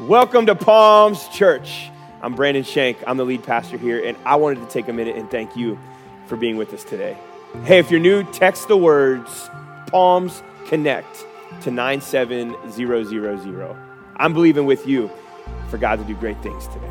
Welcome to Palms Church. I'm Brandon Shank. I'm the lead pastor here, and I wanted to take a minute and thank you for being with us today. Hey, if you're new, text the words Palms Connect to 97000. I'm believing with you for God to do great things today.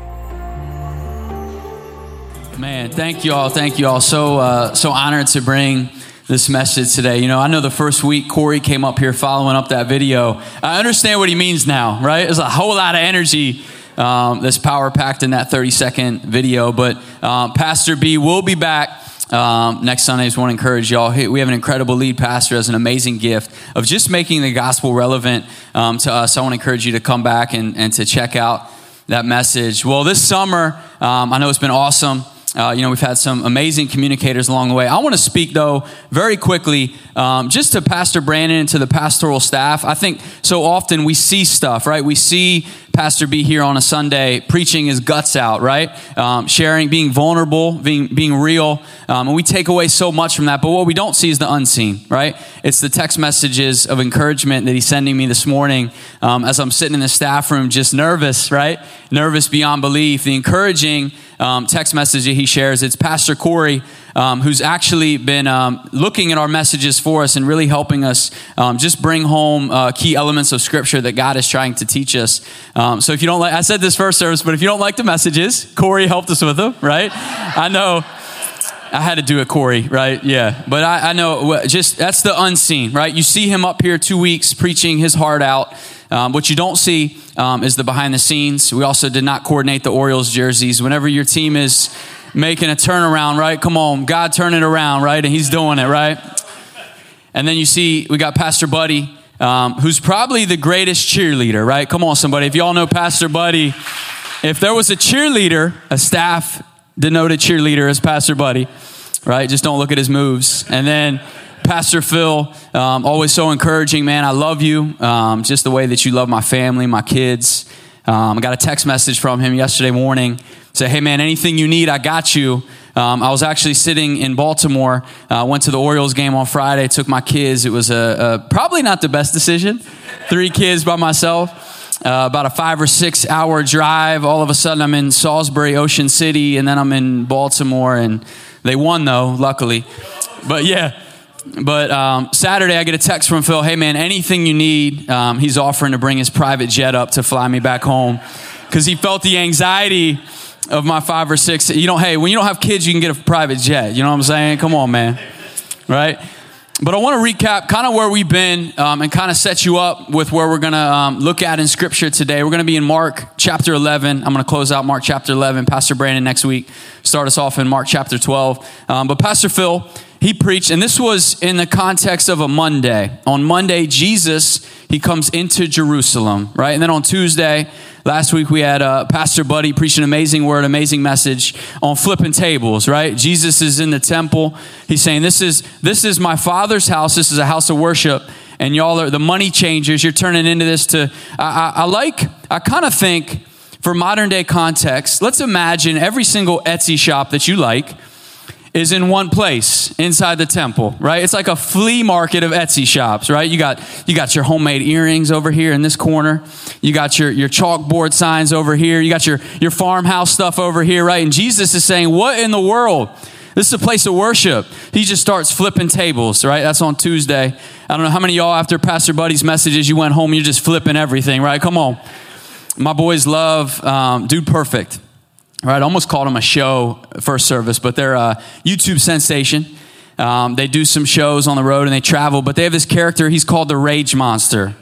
Man, thank you all. Thank you all. So, uh, so honored to bring this message today. You know, I know the first week Corey came up here following up that video. I understand what he means now, right? There's a whole lot of energy um, that's power packed in that 30 second video. But um, Pastor B will be back. Um, next Sunday, I just want to encourage y'all. We have an incredible lead pastor, has an amazing gift of just making the gospel relevant um, to us. I want to encourage you to come back and, and to check out that message. Well, this summer, um, I know it's been awesome. Uh, you know, we've had some amazing communicators along the way. I want to speak, though, very quickly, um, just to Pastor Brandon and to the pastoral staff. I think so often we see stuff, right? We see Pastor B here on a Sunday preaching his guts out, right? Um, sharing, being vulnerable, being, being real. Um, and we take away so much from that. But what we don't see is the unseen, right? It's the text messages of encouragement that he's sending me this morning um, as I'm sitting in the staff room, just nervous, right? Nervous beyond belief. The encouraging um, text message that he shares. It's Pastor Corey, um, who's actually been um, looking at our messages for us and really helping us um, just bring home uh, key elements of Scripture that God is trying to teach us. Um, so if you don't like, I said this first service, but if you don't like the messages, Corey helped us with them, right? I know. I had to do it, Corey, right? Yeah. But I, I, know just that's the unseen, right? You see him up here two weeks preaching his heart out. Um, what you don't see um, is the behind the scenes. We also did not coordinate the Orioles jerseys. Whenever your team is making a turnaround, right? Come on, God turn it around, right? And He's doing it, right? And then you see we got Pastor Buddy, um, who's probably the greatest cheerleader, right? Come on, somebody. If y'all know Pastor Buddy, if there was a cheerleader, a staff denoted cheerleader as Pastor Buddy, right? Just don't look at his moves. And then Pastor Phil, um, always so encouraging, man. I love you. Um, just the way that you love my family, my kids. Um, I got a text message from him yesterday morning. Say, hey, man, anything you need, I got you. Um, I was actually sitting in Baltimore. I uh, went to the Orioles game on Friday, took my kids. It was a, a probably not the best decision. Three kids by myself. Uh, about a five or six hour drive. All of a sudden, I'm in Salisbury, Ocean City, and then I'm in Baltimore. And they won, though, luckily. But yeah, but um, Saturday, I get a text from Phil. Hey, man, anything you need. Um, he's offering to bring his private jet up to fly me back home because he felt the anxiety of my five or six. You know, hey, when you don't have kids, you can get a private jet. You know what I'm saying? Come on, man. Right? But I want to recap kind of where we've been um, and kind of set you up with where we're going to um, look at in Scripture today. We're going to be in Mark chapter 11. I'm going to close out Mark chapter 11. Pastor Brandon next week start us off in Mark chapter 12. Um, but Pastor Phil, he preached, and this was in the context of a Monday. On Monday, Jesus, he comes into Jerusalem, right? And then on Tuesday, last week, we had uh, Pastor Buddy preach an amazing word, amazing message on flipping tables, right? Jesus is in the temple. He's saying, This is, this is my father's house. This is a house of worship. And y'all are the money changers. You're turning into this to, I, I, I like, I kind of think for modern day context, let's imagine every single Etsy shop that you like is in one place inside the temple, right? It's like a flea market of Etsy shops, right? You got you got your homemade earrings over here in this corner. You got your your chalkboard signs over here. You got your your farmhouse stuff over here, right? And Jesus is saying, "What in the world? This is a place of worship." He just starts flipping tables, right? That's on Tuesday. I don't know how many y'all after Pastor Buddy's messages you went home you're just flipping everything, right? Come on. My boys love um, Dude Perfect. Right, I almost called them a show first service, but they're a YouTube sensation. Um, they do some shows on the road and they travel, but they have this character. He's called the Rage Monster.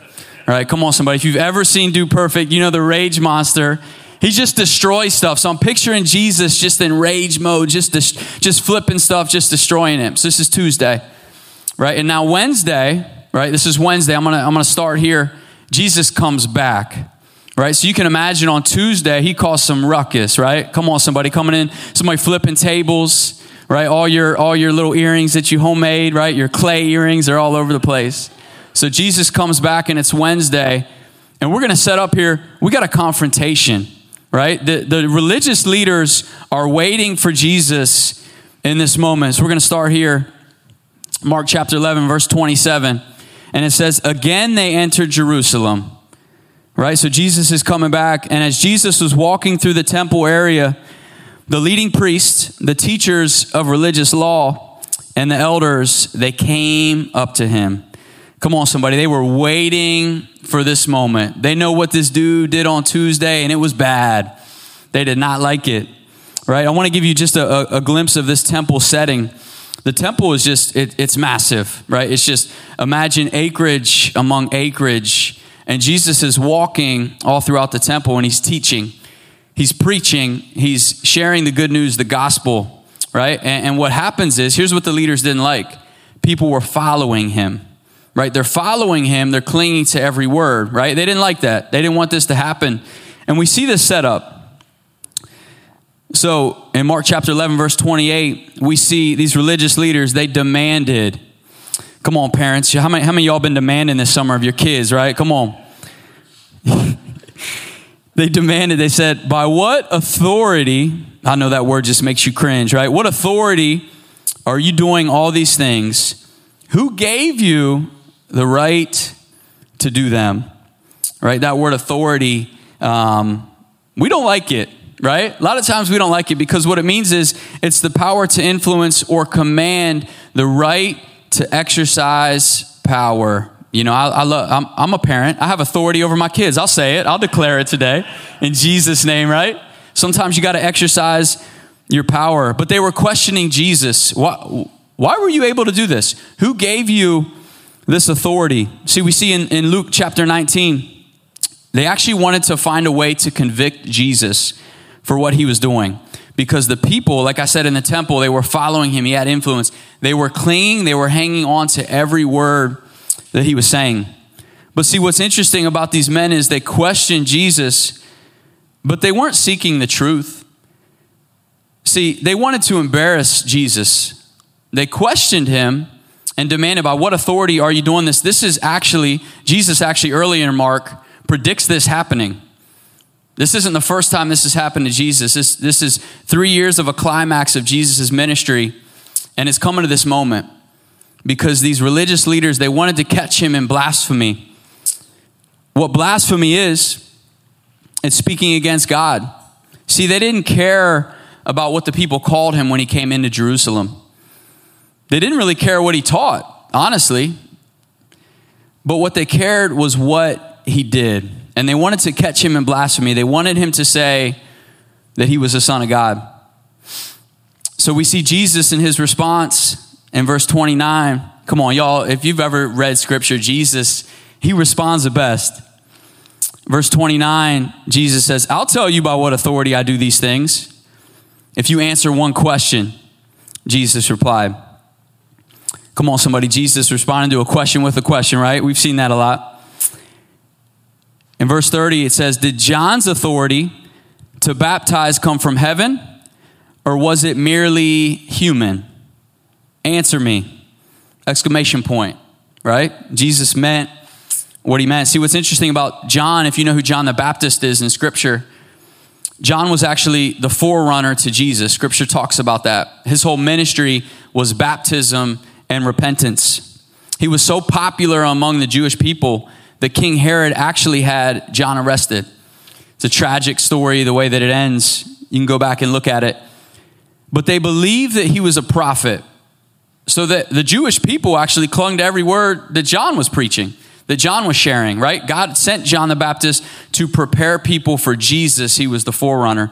All right, come on, somebody. If you've ever seen Dude Perfect, you know the Rage Monster. He just destroys stuff. So I'm picturing Jesus just in rage mode, just just flipping stuff, just destroying him. So this is Tuesday, right? And now Wednesday, right? This is Wednesday. I'm gonna I'm gonna start here. Jesus comes back right? So you can imagine on Tuesday, he caused some ruckus, right? Come on, somebody coming in, somebody flipping tables, right? All your all your little earrings that you homemade, right? Your clay earrings, they're all over the place. So Jesus comes back and it's Wednesday, and we're gonna set up here, we got a confrontation, right? The the religious leaders are waiting for Jesus in this moment. So we're gonna start here, Mark chapter 11, verse 27. And it says, Again they entered Jerusalem Right? So Jesus is coming back. And as Jesus was walking through the temple area, the leading priests, the teachers of religious law, and the elders, they came up to him. Come on, somebody. They were waiting for this moment. They know what this dude did on Tuesday, and it was bad. They did not like it. Right? I want to give you just a, a, a glimpse of this temple setting. The temple is just, it, it's massive, right? It's just, imagine acreage among acreage. And Jesus is walking all throughout the temple and he's teaching, he's preaching, he's sharing the good news, the gospel, right? And, and what happens is here's what the leaders didn't like people were following him right? They're following him, they're clinging to every word, right? They didn't like that. They didn't want this to happen. And we see this set up. So in Mark chapter 11, verse 28, we see these religious leaders, they demanded. Come on, parents. How many, how many y'all been demanding this summer of your kids, right? Come on. they demanded, they said, by what authority, I know that word just makes you cringe, right? What authority are you doing all these things? Who gave you the right to do them? Right? That word authority, um, we don't like it, right? A lot of times we don't like it because what it means is it's the power to influence or command the right to exercise power. You know, I, I love, I'm, I'm a parent. I have authority over my kids. I'll say it. I'll declare it today in Jesus' name, right? Sometimes you got to exercise your power. But they were questioning Jesus. Why, why were you able to do this? Who gave you this authority? See, we see in, in Luke chapter 19, they actually wanted to find a way to convict Jesus for what he was doing. Because the people, like I said in the temple, they were following him. He had influence. They were clinging, they were hanging on to every word that he was saying. But see, what's interesting about these men is they questioned Jesus, but they weren't seeking the truth. See, they wanted to embarrass Jesus. They questioned him and demanded, By what authority are you doing this? This is actually, Jesus actually earlier in Mark predicts this happening. This isn't the first time this has happened to Jesus. This, this is three years of a climax of Jesus' ministry, and it's coming to this moment because these religious leaders, they wanted to catch him in blasphemy. What blasphemy is, it's speaking against God. See, they didn't care about what the people called him when he came into Jerusalem. They didn't really care what he taught, honestly. But what they cared was what he did. And they wanted to catch him in blasphemy. They wanted him to say that he was the Son of God. So we see Jesus in his response in verse 29. Come on, y'all, if you've ever read scripture, Jesus, he responds the best. Verse 29, Jesus says, I'll tell you by what authority I do these things. If you answer one question, Jesus replied, Come on, somebody. Jesus responded to a question with a question, right? We've seen that a lot. In verse 30, it says, Did John's authority to baptize come from heaven, or was it merely human? Answer me. Exclamation point, right? Jesus meant what he meant. See, what's interesting about John, if you know who John the Baptist is in Scripture, John was actually the forerunner to Jesus. Scripture talks about that. His whole ministry was baptism and repentance. He was so popular among the Jewish people that King Herod actually had John arrested. It's a tragic story, the way that it ends. You can go back and look at it. But they believed that he was a prophet. So that the Jewish people actually clung to every word that John was preaching, that John was sharing, right? God sent John the Baptist to prepare people for Jesus. He was the forerunner.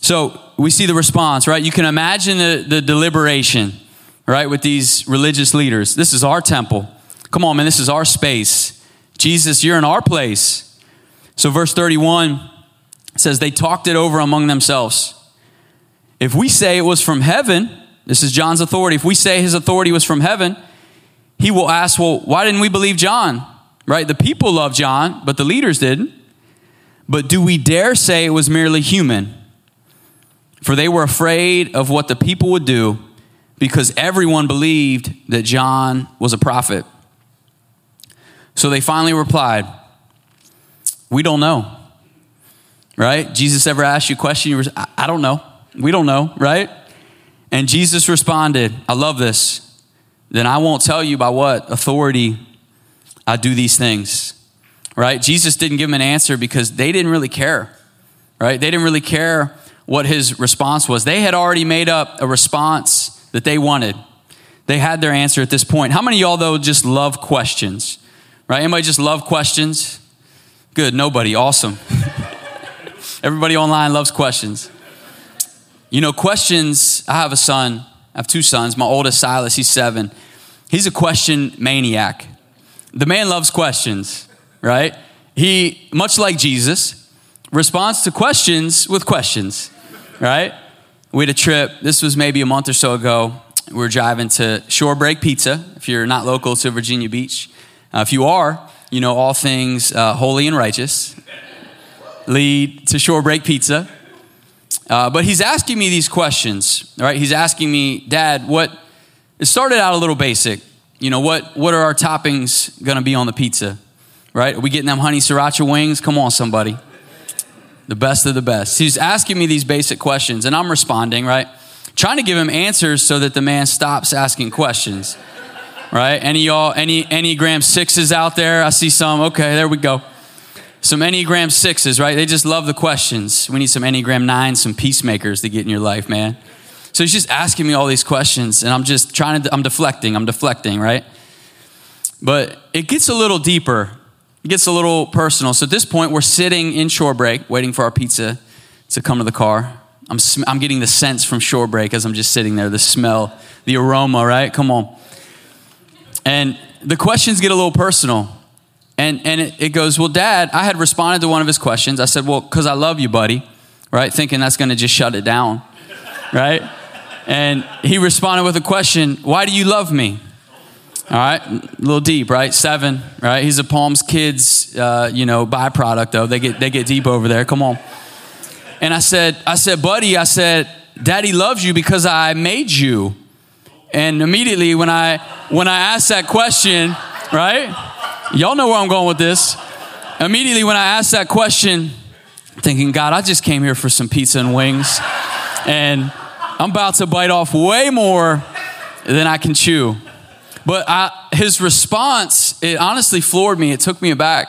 So we see the response, right? You can imagine the, the deliberation right, with these religious leaders. This is our temple. Come on, man, this is our space. Jesus, you're in our place. So, verse 31 says, They talked it over among themselves. If we say it was from heaven, this is John's authority. If we say his authority was from heaven, he will ask, Well, why didn't we believe John? Right? The people loved John, but the leaders didn't. But do we dare say it was merely human? For they were afraid of what the people would do because everyone believed that John was a prophet. So they finally replied, We don't know. Right? Jesus ever asked you a question? You were, I don't know. We don't know, right? And Jesus responded, I love this. Then I won't tell you by what authority I do these things. right? Jesus didn't give them an answer because they didn't really care, right? They didn't really care what his response was. They had already made up a response that they wanted. They had their answer at this point. How many of y'all, though, just love questions? Right? Anybody just love questions? Good, nobody. Awesome. Everybody online loves questions. You know, questions, I have a son, I have two sons. My oldest, Silas, he's seven. He's a question maniac. The man loves questions, right? He, much like Jesus, responds to questions with questions, right? We had a trip, this was maybe a month or so ago. We were driving to Shorebreak Pizza, if you're not local to Virginia Beach. Uh, if you are, you know all things uh, holy and righteous lead to Shorebreak Pizza. Uh, but he's asking me these questions, right? He's asking me, Dad, what? It started out a little basic. You know, what, what are our toppings going to be on the pizza, right? Are we getting them honey sriracha wings? Come on, somebody. The best of the best. He's asking me these basic questions, and I'm responding, right? Trying to give him answers so that the man stops asking questions, right? Any y'all, any Enneagram sixes out there? I see some. Okay, there we go. Some Enneagram sixes, right? They just love the questions. We need some Enneagram nines, some peacemakers to get in your life, man. So he's just asking me all these questions, and I'm just trying to, I'm deflecting, I'm deflecting, right? But it gets a little deeper, it gets a little personal. So at this point, we're sitting in Shorebreak, waiting for our pizza to come to the car. I'm, I'm getting the sense from Shorebreak as I'm just sitting there, the smell, the aroma, right? Come on. And the questions get a little personal. And, and it, it goes, Well, Dad, I had responded to one of his questions. I said, Well, because I love you, buddy, right? Thinking that's going to just shut it down, right? And he responded with a question Why do you love me? All right, a little deep, right? Seven, right? He's a Palms kids, uh, you know, byproduct though. They get they get deep over there. Come on. And I said, I said, buddy, I said, Daddy loves you because I made you. And immediately when I when I asked that question, right? Y'all know where I'm going with this. Immediately when I asked that question, thinking, God, I just came here for some pizza and wings, and I'm about to bite off way more than I can chew. But I, his response, it honestly floored me. It took me aback.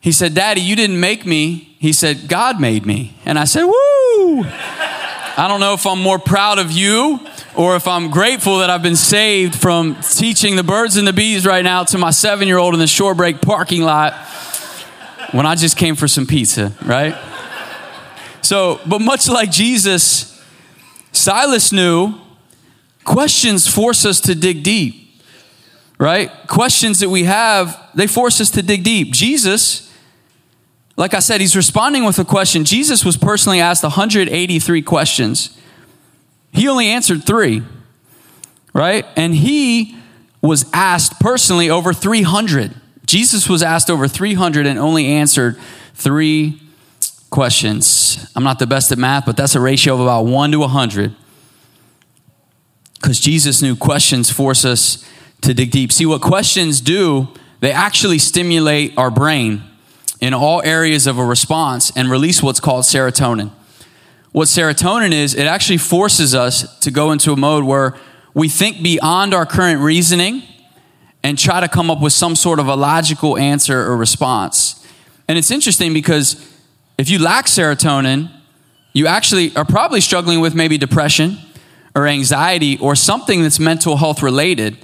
He said, Daddy, you didn't make me. He said, God made me. And I said, Woo! I don't know if I'm more proud of you or if I'm grateful that I've been saved from teaching the birds and the bees right now to my seven year old in the Shorebreak parking lot when I just came for some pizza, right? So, but much like Jesus, Silas knew questions force us to dig deep, right? Questions that we have, they force us to dig deep. Jesus, like I said, he's responding with a question. Jesus was personally asked 183 questions. He only answered three, right? And he was asked personally over 300. Jesus was asked over 300 and only answered three questions. I'm not the best at math, but that's a ratio of about one to 100. Because Jesus knew questions force us to dig deep. See, what questions do, they actually stimulate our brain in all areas of a response and release what's called serotonin what serotonin is, it actually forces us to go into a mode where we think beyond our current reasoning and try to come up with some sort of a logical answer or response. And it's interesting because if you lack serotonin, you actually are probably struggling with maybe depression or anxiety or something that's mental health related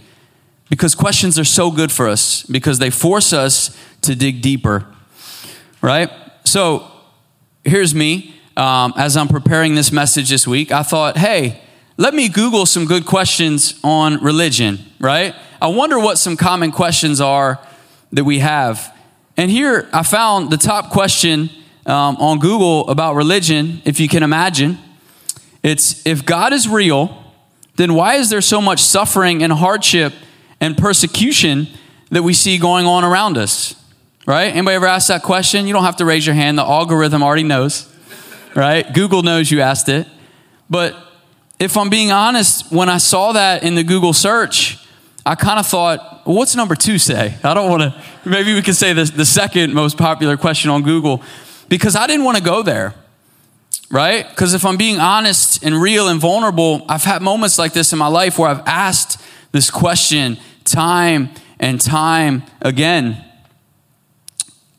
because questions are so good for us because they force us to dig deeper, right? So here's me um, as I'm preparing this message this week, I thought, hey, let me Google some good questions on religion, right? I wonder what some common questions are that we have. And here I found the top question um, on Google about religion, if you can imagine. It's if God is real, then why is there so much suffering and hardship and persecution that we see going on around us? Right? Anybody ever asked that question? You don't have to raise your hand. The algorithm already knows right? Google knows you asked it. But if I'm being honest, when I saw that in the Google search, I kind of thought, well, what's number two say? I don't want to, maybe we could say this, the second most popular question on Google, because I didn't want to go there, right? Because if I'm being honest and real and vulnerable, I've had moments like this in my life where I've asked this question time and time again.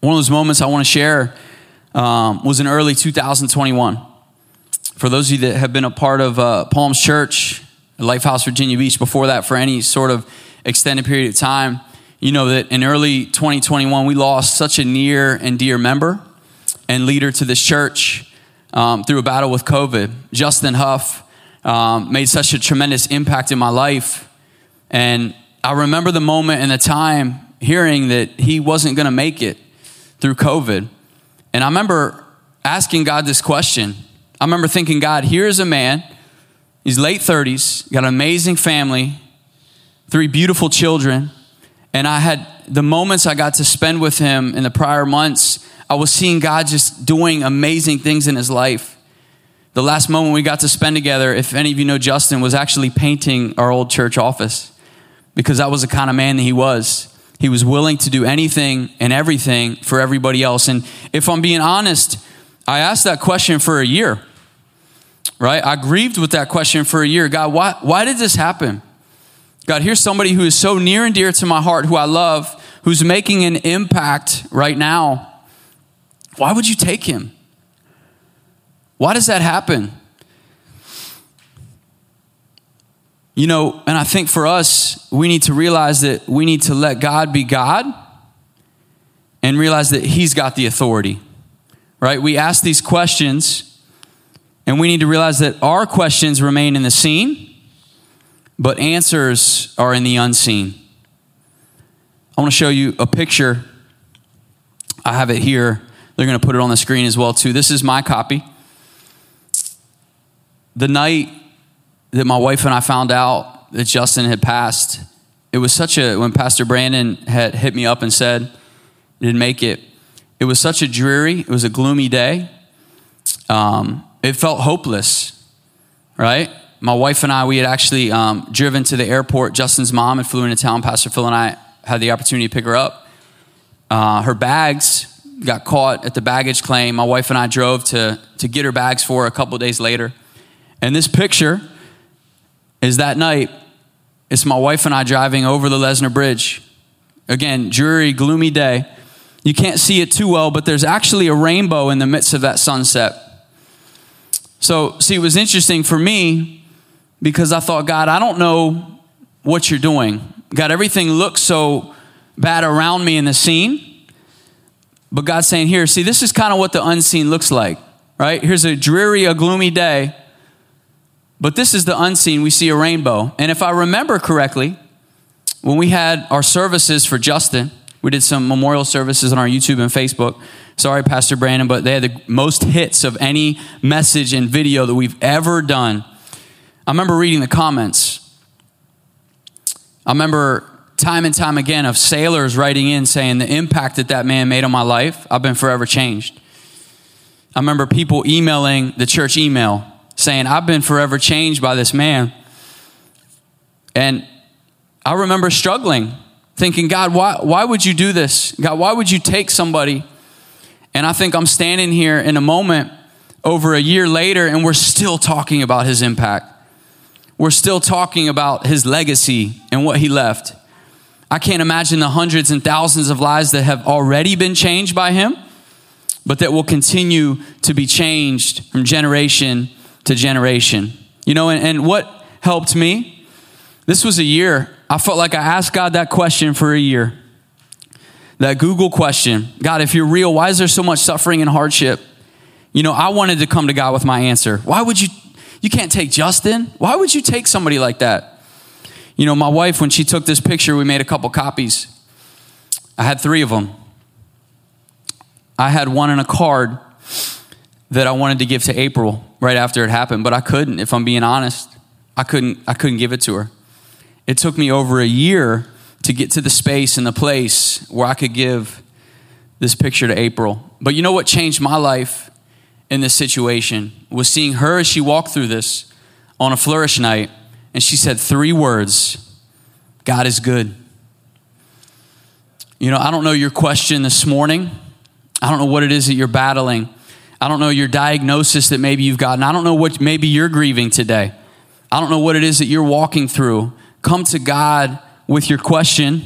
One of those moments I want to share um, was in early 2021. For those of you that have been a part of uh, Palms Church, Lifehouse Virginia Beach, before that, for any sort of extended period of time, you know that in early 2021, we lost such a near and dear member and leader to this church um, through a battle with COVID. Justin Huff um, made such a tremendous impact in my life. And I remember the moment and the time hearing that he wasn't going to make it through COVID. And I remember asking God this question. I remember thinking, God, here's a man, he's late 30s, got an amazing family, three beautiful children. And I had the moments I got to spend with him in the prior months, I was seeing God just doing amazing things in his life. The last moment we got to spend together, if any of you know Justin, was actually painting our old church office because that was the kind of man that he was. He was willing to do anything and everything for everybody else. And if I'm being honest, I asked that question for a year, right? I grieved with that question for a year. God, why, why did this happen? God, here's somebody who is so near and dear to my heart, who I love, who's making an impact right now. Why would you take him? Why does that happen? You know, and I think for us, we need to realize that we need to let God be God and realize that He's got the authority, right? We ask these questions, and we need to realize that our questions remain in the seen, but answers are in the unseen. I want to show you a picture. I have it here. They're going to put it on the screen as well, too. This is my copy. The night that my wife and I found out that Justin had passed, it was such a, when Pastor Brandon had hit me up and said, didn't make it, it was such a dreary, it was a gloomy day. Um, it felt hopeless, right? My wife and I, we had actually um, driven to the airport. Justin's mom had flew into town. Pastor Phil and I had the opportunity to pick her up. Uh, her bags got caught at the baggage claim. My wife and I drove to, to get her bags for her a couple days later. And this picture is that night, it's my wife and I driving over the Lesner Bridge. Again, dreary, gloomy day. You can't see it too well, but there's actually a rainbow in the midst of that sunset. So, see, it was interesting for me because I thought, God, I don't know what you're doing. God, everything looks so bad around me in the seen. But God's saying, here, see, this is kind of what the unseen looks like, right? Here's a dreary, a gloomy day. But this is the unseen. We see a rainbow. And if I remember correctly, when we had our services for Justin, we did some memorial services on our YouTube and Facebook. Sorry, Pastor Brandon, but they had the most hits of any message and video that we've ever done. I remember reading the comments. I remember time and time again of sailors writing in saying the impact that that man made on my life, I've been forever changed. I remember people emailing the church email saying, I've been forever changed by this man. And I remember struggling, thinking, God, why, why would you do this? God, why would you take somebody? And I think I'm standing here in a moment over a year later, and we're still talking about his impact. We're still talking about his legacy and what he left. I can't imagine the hundreds and thousands of lives that have already been changed by him, but that will continue to be changed from generation to generation. You know, and, and what helped me? This was a year. I felt like I asked God that question for a year. That Google question God, if you're real, why is there so much suffering and hardship? You know, I wanted to come to God with my answer. Why would you? You can't take Justin. Why would you take somebody like that? You know, my wife, when she took this picture, we made a couple copies. I had three of them. I had one in a card that I wanted to give to April right after it happened, but I couldn't, if I'm being honest. I couldn't, I couldn't give it to her. It took me over a year to get to the space and the place where I could give this picture to April. But you know what changed my life in this situation was seeing her as she walked through this on a flourish night, and she said three words God is good. You know, I don't know your question this morning. I don't know what it is that you're battling. I don't know your diagnosis that maybe you've gotten. I don't know what maybe you're grieving today. I don't know what it is that you're walking through. Come to God with your question.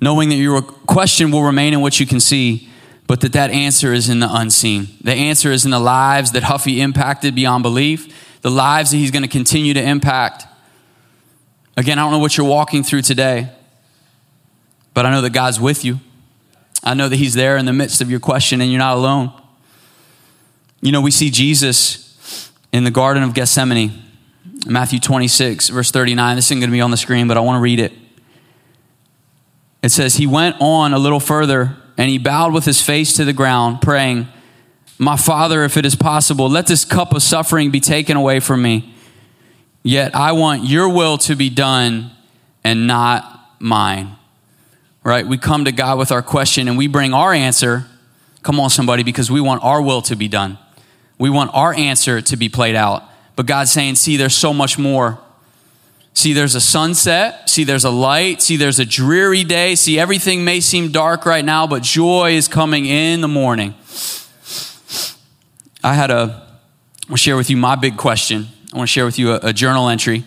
knowing that your question will remain in what you can see, but that that answer is in the unseen. The answer is in the lives that Huffy impacted beyond belief, the lives that he's going to continue to impact. Again, I don't know what you're walking through today, but I know that God's with you. I know that he's there in the midst of your question and you're not alone. You know, we see Jesus in the Garden of Gethsemane, Matthew 26, verse 39. This isn't going to be on the screen, but I want to read it. It says, He went on a little further and he bowed with his face to the ground, praying, My Father, if it is possible, let this cup of suffering be taken away from me. Yet I want your will to be done and not mine. Right? We come to God with our question and we bring our answer. Come on, somebody, because we want our will to be done. We want our answer to be played out. But God's saying, see, there's so much more. See, there's a sunset. See, there's a light. See, there's a dreary day. See, everything may seem dark right now, but joy is coming in the morning. I had a, I'll share with you my big question. I want to share with you a, a journal entry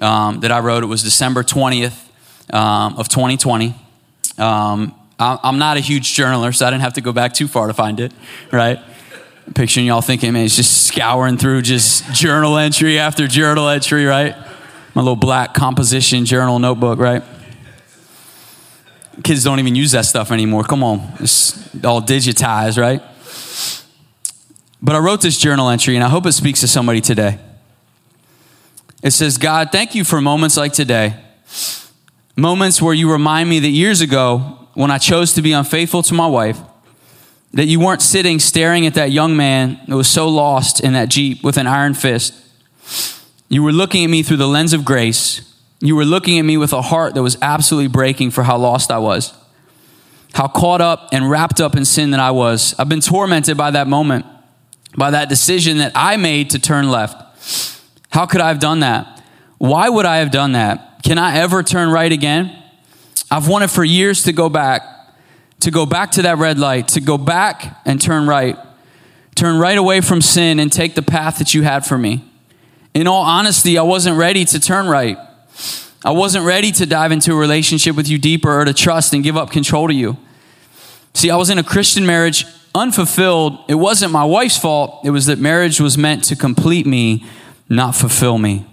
um, that I wrote. It was December 20th um, of 2020. Um, I, I'm not a huge journaler, so I didn't have to go back too far to find it, right? Picturing y'all thinking, man, he's just scouring through just journal entry after journal entry, right? My little black composition journal notebook, right? Kids don't even use that stuff anymore. Come on, it's all digitized, right? But I wrote this journal entry and I hope it speaks to somebody today. It says, God, thank you for moments like today. Moments where you remind me that years ago, when I chose to be unfaithful to my wife, that you weren't sitting staring at that young man that was so lost in that Jeep with an iron fist. You were looking at me through the lens of grace. You were looking at me with a heart that was absolutely breaking for how lost I was, how caught up and wrapped up in sin that I was. I've been tormented by that moment, by that decision that I made to turn left. How could I have done that? Why would I have done that? Can I ever turn right again? I've wanted for years to go back to go back to that red light, to go back and turn right, turn right away from sin and take the path that you had for me. In all honesty, I wasn't ready to turn right. I wasn't ready to dive into a relationship with you deeper or to trust and give up control to you. See, I was in a Christian marriage unfulfilled. It wasn't my wife's fault. It was that marriage was meant to complete me, not fulfill me.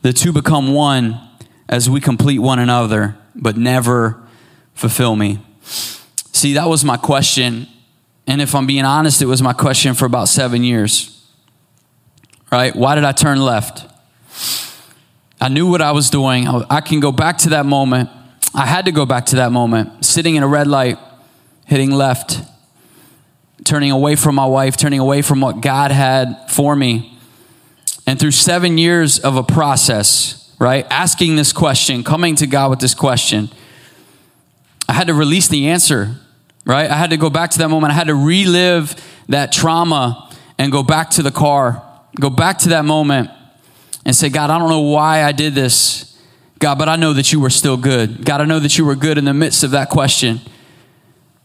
The two become one as we complete one another, but never fulfill me. See, that was my question. And if I'm being honest, it was my question for about seven years. Right? Why did I turn left? I knew what I was doing. I can go back to that moment. I had to go back to that moment, sitting in a red light, hitting left, turning away from my wife, turning away from what God had for me. And through seven years of a process, right, asking this question, coming to God with this question, I had to release the answer right? I had to go back to that moment. I had to relive that trauma and go back to the car, go back to that moment and say, God, I don't know why I did this. God, but I know that you were still good. God, I know that you were good in the midst of that question.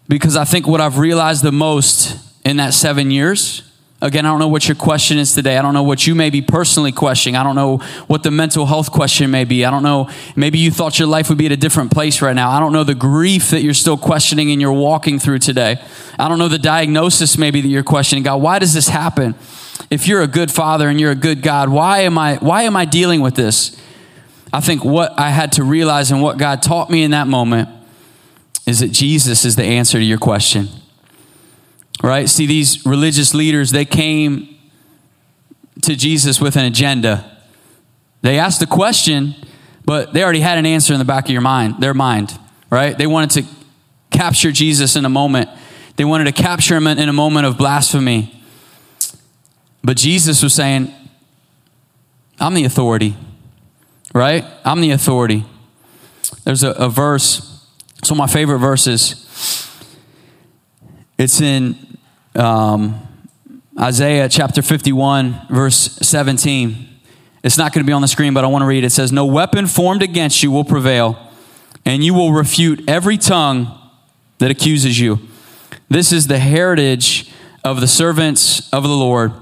Because I think what I've realized the most in that seven years Again, I don't know what your question is today. I don't know what you may be personally questioning. I don't know what the mental health question may be. I don't know. Maybe you thought your life would be at a different place right now. I don't know the grief that you're still questioning and you're walking through today. I don't know the diagnosis maybe that you're questioning. God, why does this happen? If you're a good father and you're a good God, why am I why am I dealing with this? I think what I had to realize and what God taught me in that moment is that Jesus is the answer to your question right? See, these religious leaders, they came to Jesus with an agenda. They asked a question, but they already had an answer in the back of your mind, their mind, right? They wanted to capture Jesus in a moment. They wanted to capture him in a moment of blasphemy. But Jesus was saying, I'm the authority, right? I'm the authority. There's a, a verse, it's one of my favorite verses. It's in um, Isaiah chapter 51, verse 17. It's not going to be on the screen, but I want to read it. It says, No weapon formed against you will prevail, and you will refute every tongue that accuses you. This is the heritage of the servants of the Lord,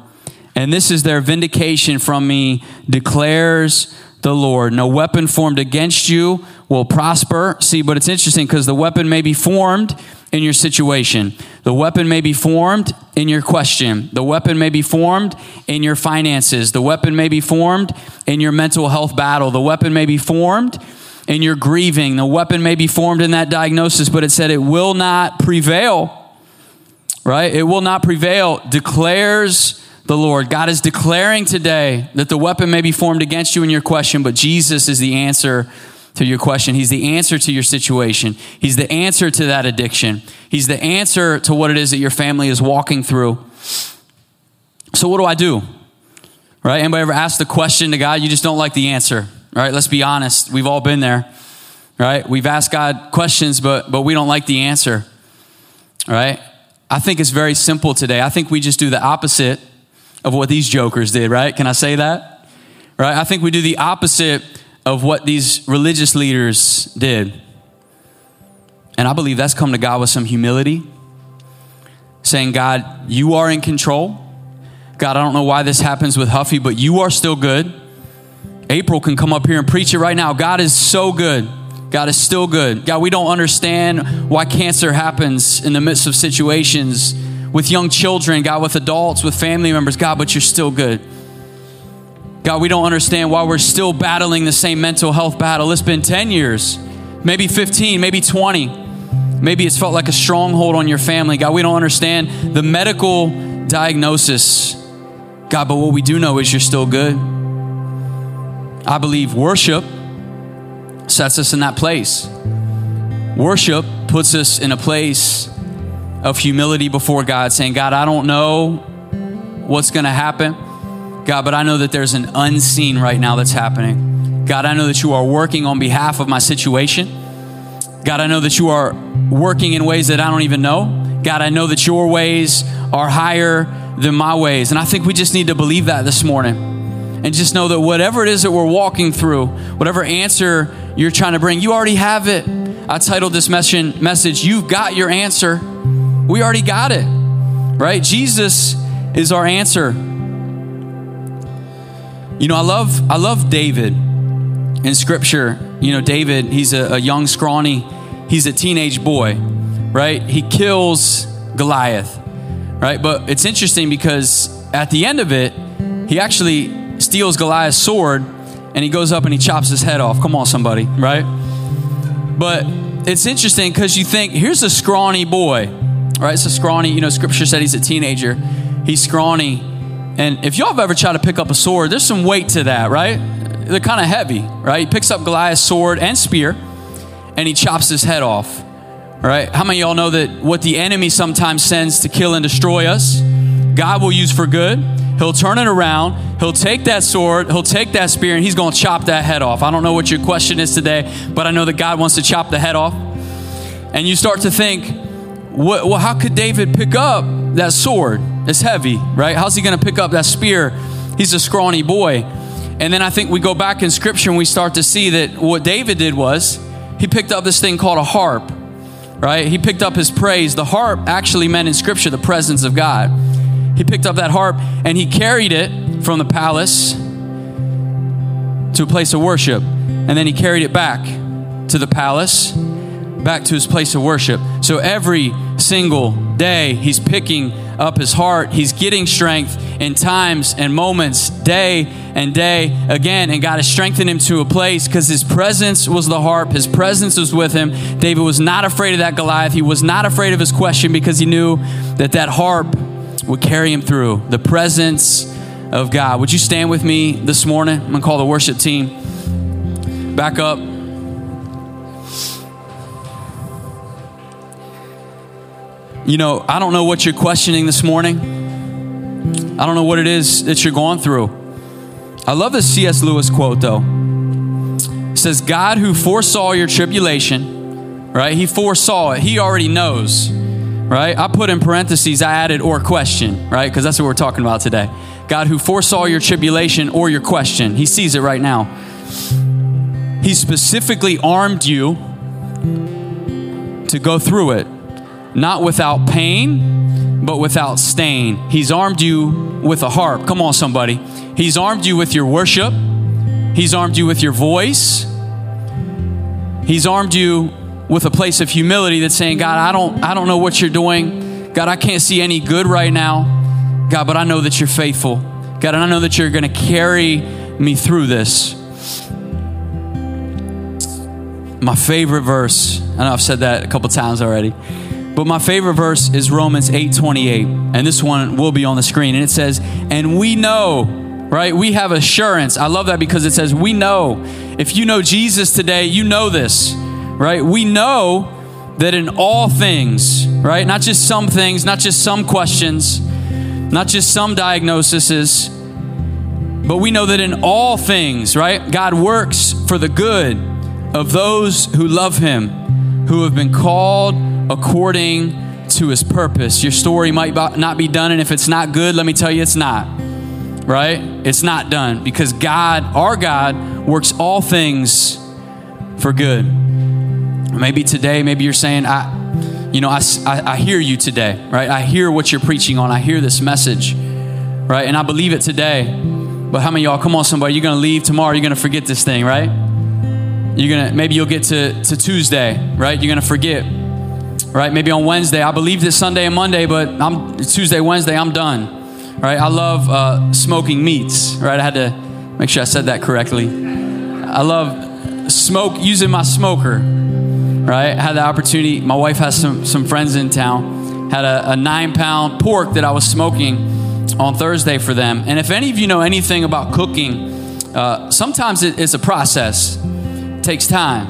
and this is their vindication from me, declares the Lord. No weapon formed against you will prosper. See, but it's interesting because the weapon may be formed in your situation. The weapon may be formed in your question. The weapon may be formed in your finances. The weapon may be formed in your mental health battle. The weapon may be formed in your grieving. The weapon may be formed in that diagnosis, but it said it will not prevail. Right? It will not prevail, declares the Lord. God is declaring today that the weapon may be formed against you in your question, but Jesus is the answer to your question. He's the answer to your situation. He's the answer to that addiction. He's the answer to what it is that your family is walking through. So, what do I do? Right? Anybody ever ask the question to God? You just don't like the answer. Right? Let's be honest. We've all been there. Right? We've asked God questions, but but we don't like the answer. Right? I think it's very simple today. I think we just do the opposite of what these jokers did, right? Can I say that? Right? I think we do the opposite of what these religious leaders did. And I believe that's come to God with some humility, saying, God, you are in control. God, I don't know why this happens with Huffy, but you are still good. April can come up here and preach it right now. God is so good. God is still good. God, we don't understand why cancer happens in the midst of situations with young children, God, with adults, with family members, God, but you're still good. God, we don't understand why we're still battling the same mental health battle. It's been 10 years, maybe 15, maybe 20. Maybe it's felt like a stronghold on your family. God, we don't understand the medical diagnosis. God, but what we do know is you're still good. I believe worship sets us in that place. Worship puts us in a place of humility before God, saying, God, I don't know what's going to happen. God, but I know that there's an unseen right now that's happening. God, I know that you are working on behalf of my situation. God, I know that you are working in ways that I don't even know. God, I know that your ways are higher than my ways. And I think we just need to believe that this morning. And just know that whatever it is that we're walking through, whatever answer you're trying to bring, you already have it. I titled this message, You've Got Your Answer. We already got it, right? Jesus is our answer. You know, I love I love David in Scripture. You know, David, he's a, a young, scrawny, he's a teenage boy, right? He kills Goliath, right? But it's interesting because at the end of it, he actually steals Goliath's sword and he goes up and he chops his head off. Come on, somebody, right? But it's interesting because you think, here's a scrawny boy right? It's a scrawny, you know, scripture said he's a teenager. He's scrawny. And if y'all have ever tried to pick up a sword, there's some weight to that, right? They're kind of heavy, right? He picks up Goliath's sword and spear and he chops his head off, right? How many y'all know that what the enemy sometimes sends to kill and destroy us, God will use for good? He'll turn it around. He'll take that sword, he'll take that spear, and he's going to chop that head off. I don't know what your question is today, but I know that God wants to chop the head off. And you start to think, what, well, how could David pick up that sword? It's heavy, right? How's he going to pick up that spear? He's a scrawny boy. And then I think we go back in scripture and we start to see that what David did was he picked up this thing called a harp, right? He picked up his praise. The harp actually meant in scripture the presence of God. He picked up that harp and he carried it from the palace to a place of worship. And then he carried it back to the palace back to his place of worship. So every single day, he's picking up his heart. He's getting strength in times and moments, day and day again. And God has strengthened him to a place because his presence was the harp, his presence was with him. David was not afraid of that Goliath. He was not afraid of his question because he knew that that harp would carry him through the presence of God. Would you stand with me this morning? I'm going to call the worship team back up. You know, I don't know what you're questioning this morning. I don't know what it is that you're going through. I love this C.S. Lewis quote, though. It says, God who foresaw your tribulation, right? He foresaw it. He already knows, right? I put in parentheses, I added or question, right? Because that's what we're talking about today. God who foresaw your tribulation or your question. He sees it right now. He specifically armed you to go through it not without pain, but without stain. He's armed you with a harp. Come on, somebody. He's armed you with your worship. He's armed you with your voice. He's armed you with a place of humility that's saying, God, I don't, I don't know what you're doing. God, I can't see any good right now. God, but I know that you're faithful. God, and I know that you're going to carry me through this. My favorite verse, I know I've said that a couple times already, but my favorite verse is Romans 8 28. And this one will be on the screen. And it says, And we know, right? We have assurance. I love that because it says, We know. If you know Jesus today, you know this, right? We know that in all things, right? Not just some things, not just some questions, not just some diagnoses, but we know that in all things, right? God works for the good of those who love him, who have been called according to his purpose. Your story might not be done, and if it's not good, let me tell you, it's not. Right? It's not done because God, our God, works all things for good. Maybe today, maybe you're saying, I, you know, I, I, I hear you today, right? I hear what you're preaching on. I hear this message, right? And I believe it today. But how many y'all, come on, somebody, you're going to leave tomorrow, you're going to forget this thing, right? You're going to, maybe you'll get to, to Tuesday, right? You're going to forget, right? Maybe on Wednesday, I believe this Sunday and Monday, but I'm Tuesday, Wednesday, I'm done, right? I love uh, smoking meats, right? I had to make sure I said that correctly. I love smoke, using my smoker, right? I Had the opportunity, my wife has some, some friends in town, had a, a nine pound pork that I was smoking on Thursday for them. And if any of you know anything about cooking, uh, sometimes it, it's a process takes time,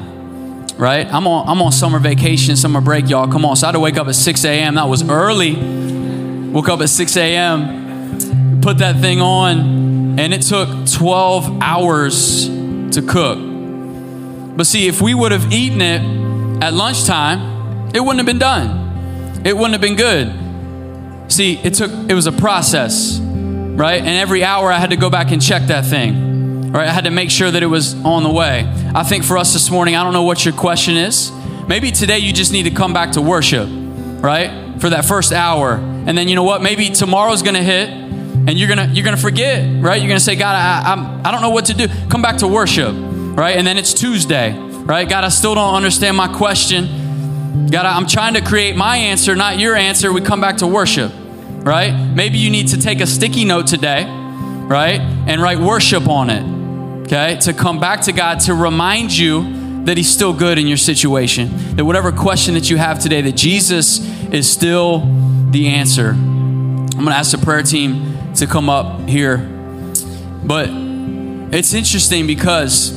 right? I'm on, I'm on summer vacation, summer break, y'all. Come on. So I had to wake up at 6 a.m. That was early. Woke up at 6 a.m., put that thing on, and it took 12 hours to cook. But see, if we would have eaten it at lunchtime, it wouldn't have been done. It wouldn't have been good. See, it took it was a process, right? And every hour I had to go back and check that thing. Right? I had to make sure that it was on the way. I think for us this morning, I don't know what your question is. Maybe today you just need to come back to worship, right? For that first hour. And then you know what? Maybe tomorrow's gonna hit and you're gonna you're gonna forget, right? You're gonna say, God, I, I'm I don't know what to do. Come back to worship, right? And then it's Tuesday, right? God, I still don't understand my question. God, I'm trying to create my answer, not your answer. We come back to worship, right? Maybe you need to take a sticky note today, right? And write worship on it okay? To come back to God to remind you that He's still good in your situation. That whatever question that you have today, that Jesus is still the answer. I'm gonna ask the prayer team to come up here. But it's interesting because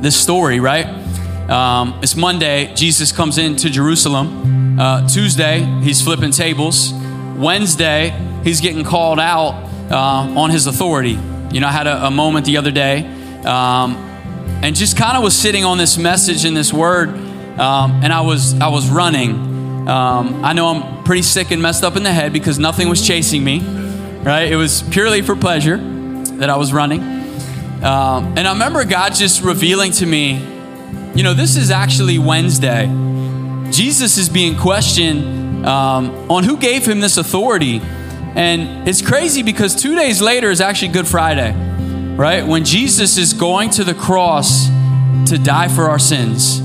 this story, right? Um, it's Monday, Jesus comes into Jerusalem. Uh, Tuesday, he's flipping tables. Wednesday, he's getting called out uh, on his authority. You know, I had a, a moment the other day um, and just kind of was sitting on this message and this word, um, and I was I was running. Um, I know I'm pretty sick and messed up in the head because nothing was chasing me, right? It was purely for pleasure that I was running. Um, and I remember God just revealing to me, you know, this is actually Wednesday. Jesus is being questioned um, on who gave him this authority and it's crazy because two days later is actually Good Friday, right? When Jesus is going to the cross to die for our sins.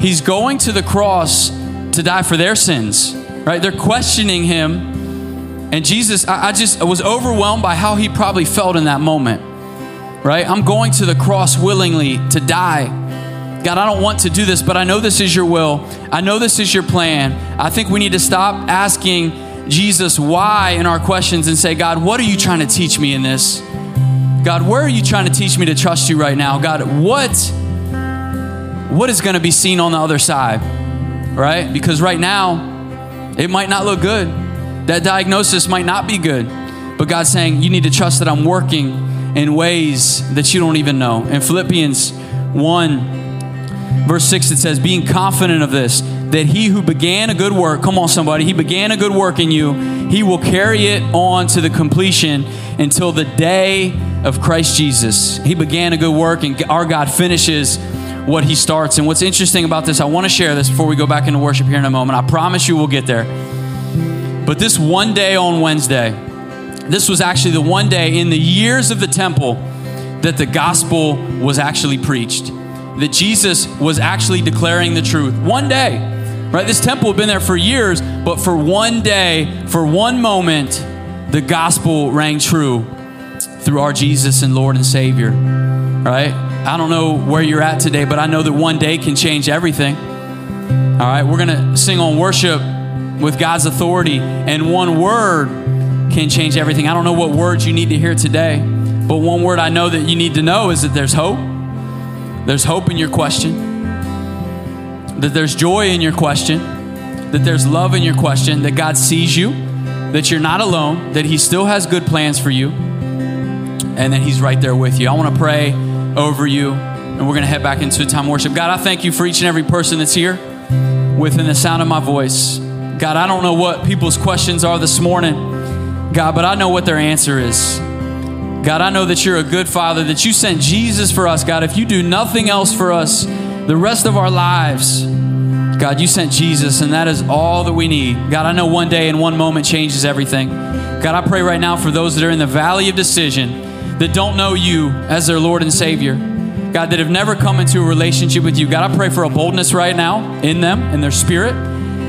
He's going to the cross to die for their sins, right? They're questioning him. And Jesus, I, I just I was overwhelmed by how he probably felt in that moment, right? I'm going to the cross willingly to die. God, I don't want to do this, but I know this is your will. I know this is your plan. I think we need to stop asking Jesus why in our questions and say, God, what are you trying to teach me in this? God, where are you trying to teach me to trust you right now? God, what what is going to be seen on the other side? Right? Because right now it might not look good. That diagnosis might not be good. But God's saying, you need to trust that I'm working in ways that you don't even know. In Philippians 1 verse 6 it says, being confident of this that he who began a good work, come on, somebody, he began a good work in you, he will carry it on to the completion until the day of Christ Jesus. He began a good work, and our God finishes what he starts. And what's interesting about this, I want to share this before we go back into worship here in a moment. I promise you we'll get there. But this one day on Wednesday, this was actually the one day in the years of the temple that the gospel was actually preached, that Jesus was actually declaring the truth. One day, right? This temple had been there for years, but for one day, for one moment, the gospel rang true through our Jesus and Lord and Savior, right? I don't know where you're at today, but I know that one day can change everything. All right, we're going to sing on worship with God's authority, and one word can change everything. I don't know what words you need to hear today, but one word I know that you need to know is that there's hope. There's hope in your question, that there's joy in your question, that there's love in your question, that God sees you, that you're not alone, that He still has good plans for you, and that He's right there with you. I want to pray over you, and we're going to head back into a time of worship. God, I thank you for each and every person that's here within the sound of my voice. God, I don't know what people's questions are this morning, God, but I know what their answer is. God, I know that you're a good father, that you sent Jesus for us, God. If you do nothing else for us the rest of our lives, God, you sent Jesus, and that is all that we need. God, I know one day and one moment changes everything. God, I pray right now for those that are in the valley of decision that don't know you as their Lord and Savior. God, that have never come into a relationship with you. God, I pray for a boldness right now in them, in their spirit.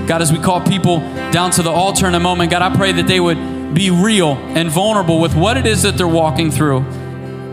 God, as we call people down to the altar in a moment, God, I pray that they would be real and vulnerable with what it is that they're walking through.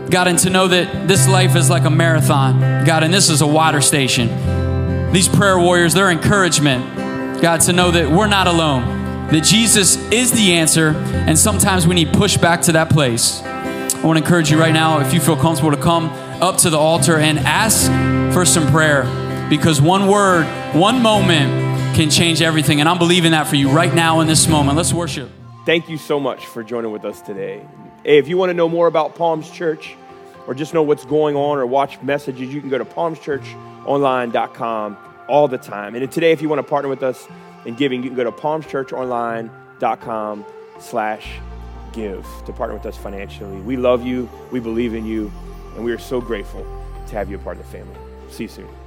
God, and to know that this life is like a marathon. God, and this is a water station. These prayer warriors, their encouragement, God, to know that we're not alone, that Jesus is the answer, and sometimes we need push back to that place. I want to encourage you right now, if you feel comfortable, to come up to the altar and ask for some prayer because one word, one moment can change everything. And I'm believing that for you right now in this moment. Let's worship. Thank you so much for joining with us today. Hey, if you want to know more about Palms Church or just know what's going on or watch messages, you can go to palmschurchonline.com all the time. And today, if you want to partner with us in giving, you can go to palmschurchonline.com slash give to partner with us financially. We love you, we believe in you, and we are so grateful to have you a part of the family. See you soon.